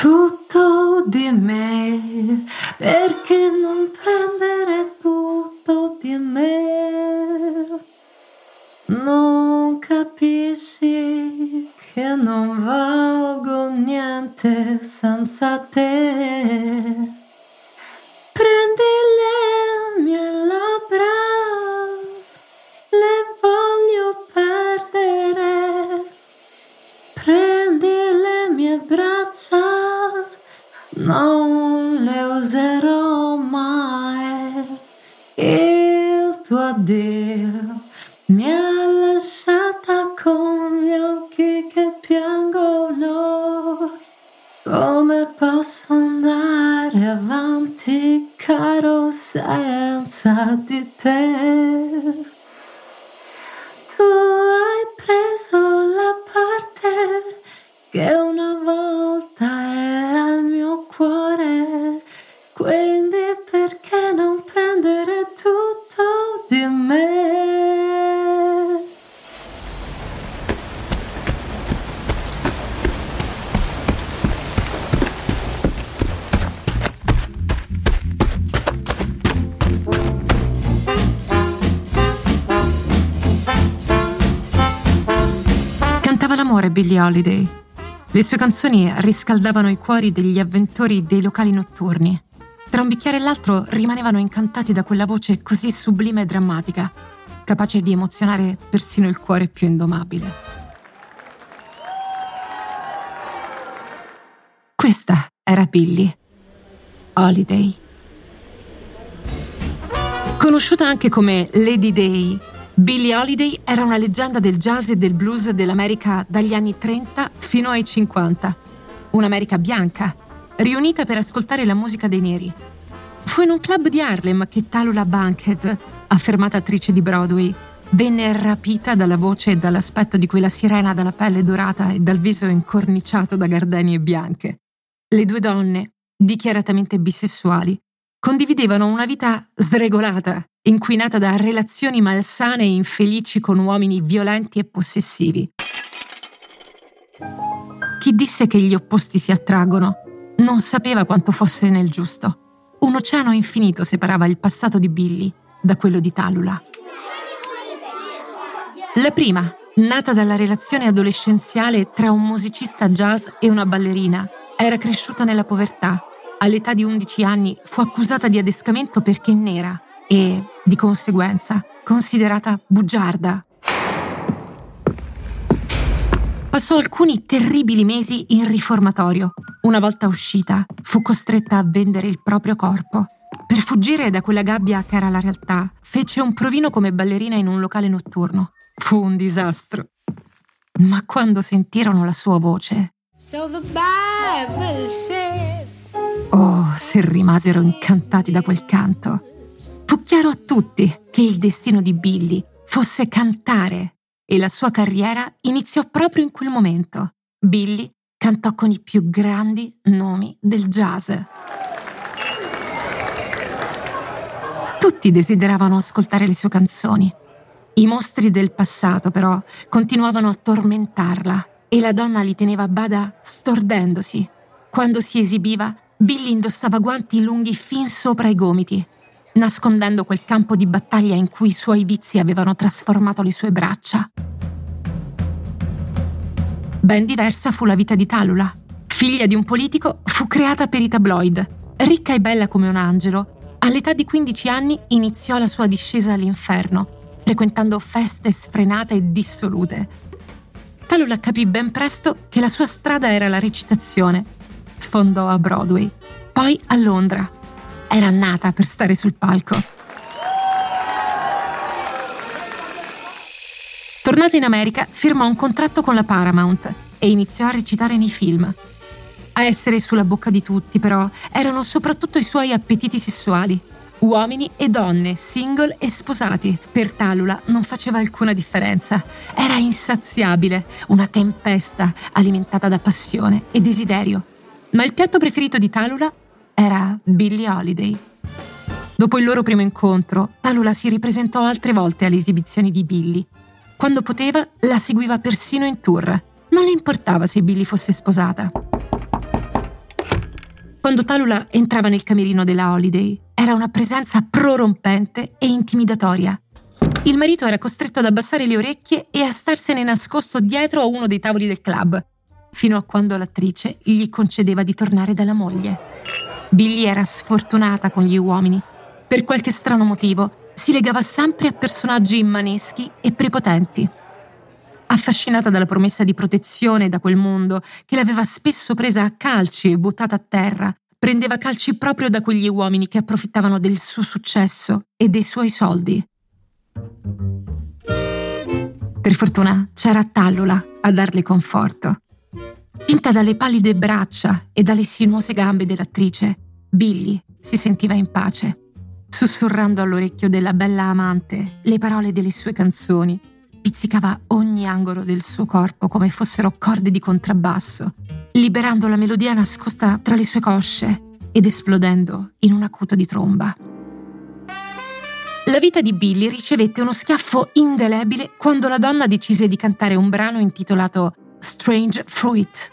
Tutto di me, perché non prendere tutto di me? Non capisci che non valgo niente senza te. Il Billie Holiday. Le sue canzoni riscaldavano i cuori degli avventori dei locali notturni. Tra un bicchiere e l'altro rimanevano incantati da quella voce così sublime e drammatica, capace di emozionare persino il cuore più indomabile. Questa era Billie Holiday. Conosciuta anche come Lady Day, Billie Holiday era una leggenda del jazz e del blues dell'America dagli anni 30 fino ai 50. Un'America bianca, riunita per ascoltare la musica dei neri. Fu in un club di Harlem che Talula Bankhead, affermata attrice di Broadway, venne rapita dalla voce e dall'aspetto di quella sirena dalla pelle dorata e dal viso incorniciato da gardenie bianche. Le due donne, dichiaratamente bisessuali, condividevano una vita sregolata, inquinata da relazioni malsane e infelici con uomini violenti e possessivi. Chi disse che gli opposti si attraggono non sapeva quanto fosse nel giusto. Un oceano infinito separava il passato di Billy da quello di Talula. La prima, nata dalla relazione adolescenziale tra un musicista jazz e una ballerina, era cresciuta nella povertà. All'età di 11 anni fu accusata di adescamento perché nera e, di conseguenza, considerata bugiarda. Passò alcuni terribili mesi in riformatorio. Una volta uscita, fu costretta a vendere il proprio corpo. Per fuggire da quella gabbia che era la realtà, fece un provino come ballerina in un locale notturno. Fu un disastro. Ma quando sentirono la sua voce, oh, se rimasero incantati da quel canto. Chiaro a tutti che il destino di Billy fosse cantare e la sua carriera iniziò proprio in quel momento. Billy cantò con i più grandi nomi del jazz. Tutti desideravano ascoltare le sue canzoni. I mostri del passato, però, continuavano a tormentarla e la donna li teneva a bada stordendosi. Quando si esibiva, Billy indossava guanti lunghi fin sopra i gomiti, nascondendo quel campo di battaglia in cui i suoi vizi avevano trasformato le sue braccia. Ben diversa fu la vita di Talula. Figlia di un politico, fu creata per i tabloid. Ricca e bella come un angelo, all'età di 15 anni iniziò la sua discesa all'inferno, frequentando feste sfrenate e dissolute. Talula capì ben presto che la sua strada era la recitazione. Sfondò a Broadway, poi a Londra. Era nata per stare sul palco. Tornata in America, firmò un contratto con la Paramount e iniziò a recitare nei film. A essere sulla bocca di tutti, però, erano soprattutto i suoi appetiti sessuali. Uomini e donne, single e sposati. Per Talula non faceva alcuna differenza. Era insaziabile, una tempesta alimentata da passione e desiderio. Ma il piatto preferito di Talula era Billie Holiday. Dopo il loro primo incontro, Talula si ripresentò altre volte alle esibizioni di Billie. Quando poteva, la seguiva persino in tour. Non le importava se Billie fosse sposata. Quando Talula entrava nel camerino della Holiday, era una presenza prorompente e intimidatoria. Il marito era costretto ad abbassare le orecchie e a starsene nascosto dietro a uno dei tavoli del club, fino a quando l'attrice gli concedeva di tornare dalla moglie. Billie era sfortunata con gli uomini. Per qualche strano motivo, si legava sempre a personaggi immaneschi e prepotenti. Affascinata dalla promessa di protezione da quel mondo che l'aveva spesso presa a calci e buttata a terra, prendeva calci proprio da quegli uomini che approfittavano del suo successo e dei suoi soldi. Per fortuna c'era Tallula a darle conforto. Cinta dalle pallide braccia e dalle sinuose gambe dell'attrice, Billy si sentiva in pace, sussurrando all'orecchio della bella amante le parole delle sue canzoni. Pizzicava ogni angolo del suo corpo come fossero corde di contrabbasso liberando la melodia nascosta tra le sue cosce ed esplodendo in un acuto di tromba. La vita di Billy ricevette uno schiaffo indelebile quando la donna decise di cantare un brano intitolato Strange Fruit.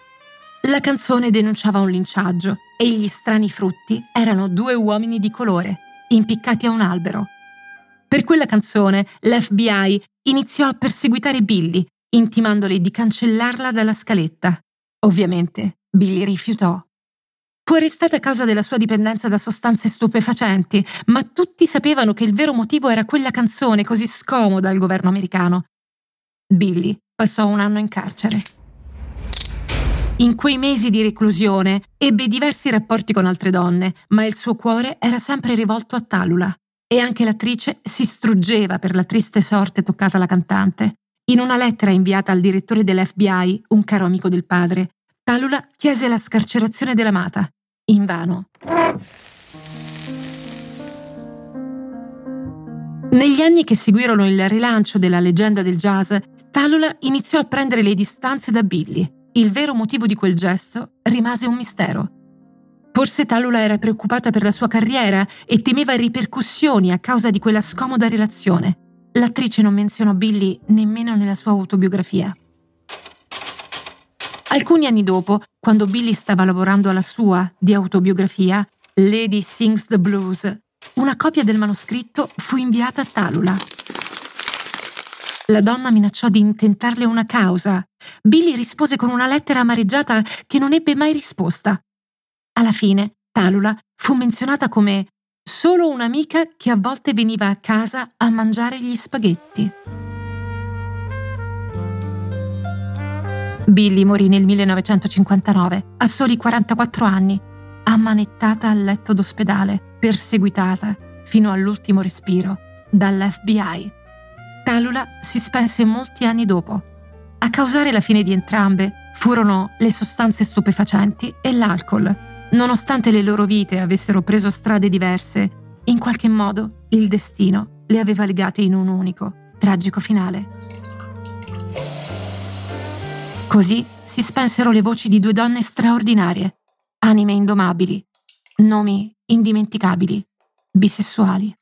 La canzone denunciava un linciaggio e gli strani frutti erano due uomini di colore, impiccati a un albero. Per quella canzone l'FBI iniziò a perseguitare Billy, intimandole di cancellarla dalla scaletta. Ovviamente Billy rifiutò. Fu arrestata a causa della sua dipendenza da sostanze stupefacenti, ma tutti sapevano che il vero motivo era quella canzone così scomoda al governo americano. Billy passò un anno in carcere. In quei mesi di reclusione ebbe diversi rapporti con altre donne, ma il suo cuore era sempre rivolto a Talula e anche l'attrice si struggeva per la triste sorte toccata alla cantante. In una lettera inviata al direttore dell'FBI, un caro amico del padre, Talula chiese la scarcerazione dell'amata. Invano. Negli anni che seguirono il rilancio della leggenda del jazz, Talula iniziò a prendere le distanze da Billy. Il vero motivo di quel gesto rimase un mistero. Forse Talula era preoccupata per la sua carriera e temeva ripercussioni a causa di quella scomoda relazione. L'attrice non menzionò Billy nemmeno nella sua autobiografia. Alcuni anni dopo, quando Billy stava lavorando alla sua di autobiografia, Lady Sings the Blues, una copia del manoscritto fu inviata a Talula. La donna minacciò di intentarle una causa. Billy rispose con una lettera amareggiata che non ebbe mai risposta. Alla fine, Talula fu menzionata come solo un'amica che a volte veniva a casa a mangiare gli spaghetti. Billy morì nel 1959, a soli 44 anni, ammanettata al letto d'ospedale, perseguitata fino all'ultimo respiro dall'FBI. Talula si spense molti anni dopo. A causare la fine di entrambe furono le sostanze stupefacenti e l'alcol Nonostante le loro vite avessero preso strade diverse, in qualche modo il destino le aveva legate in un unico, tragico finale. Così si spensero le voci di due donne straordinarie, anime indomabili, nomi indimenticabili, bisessuali.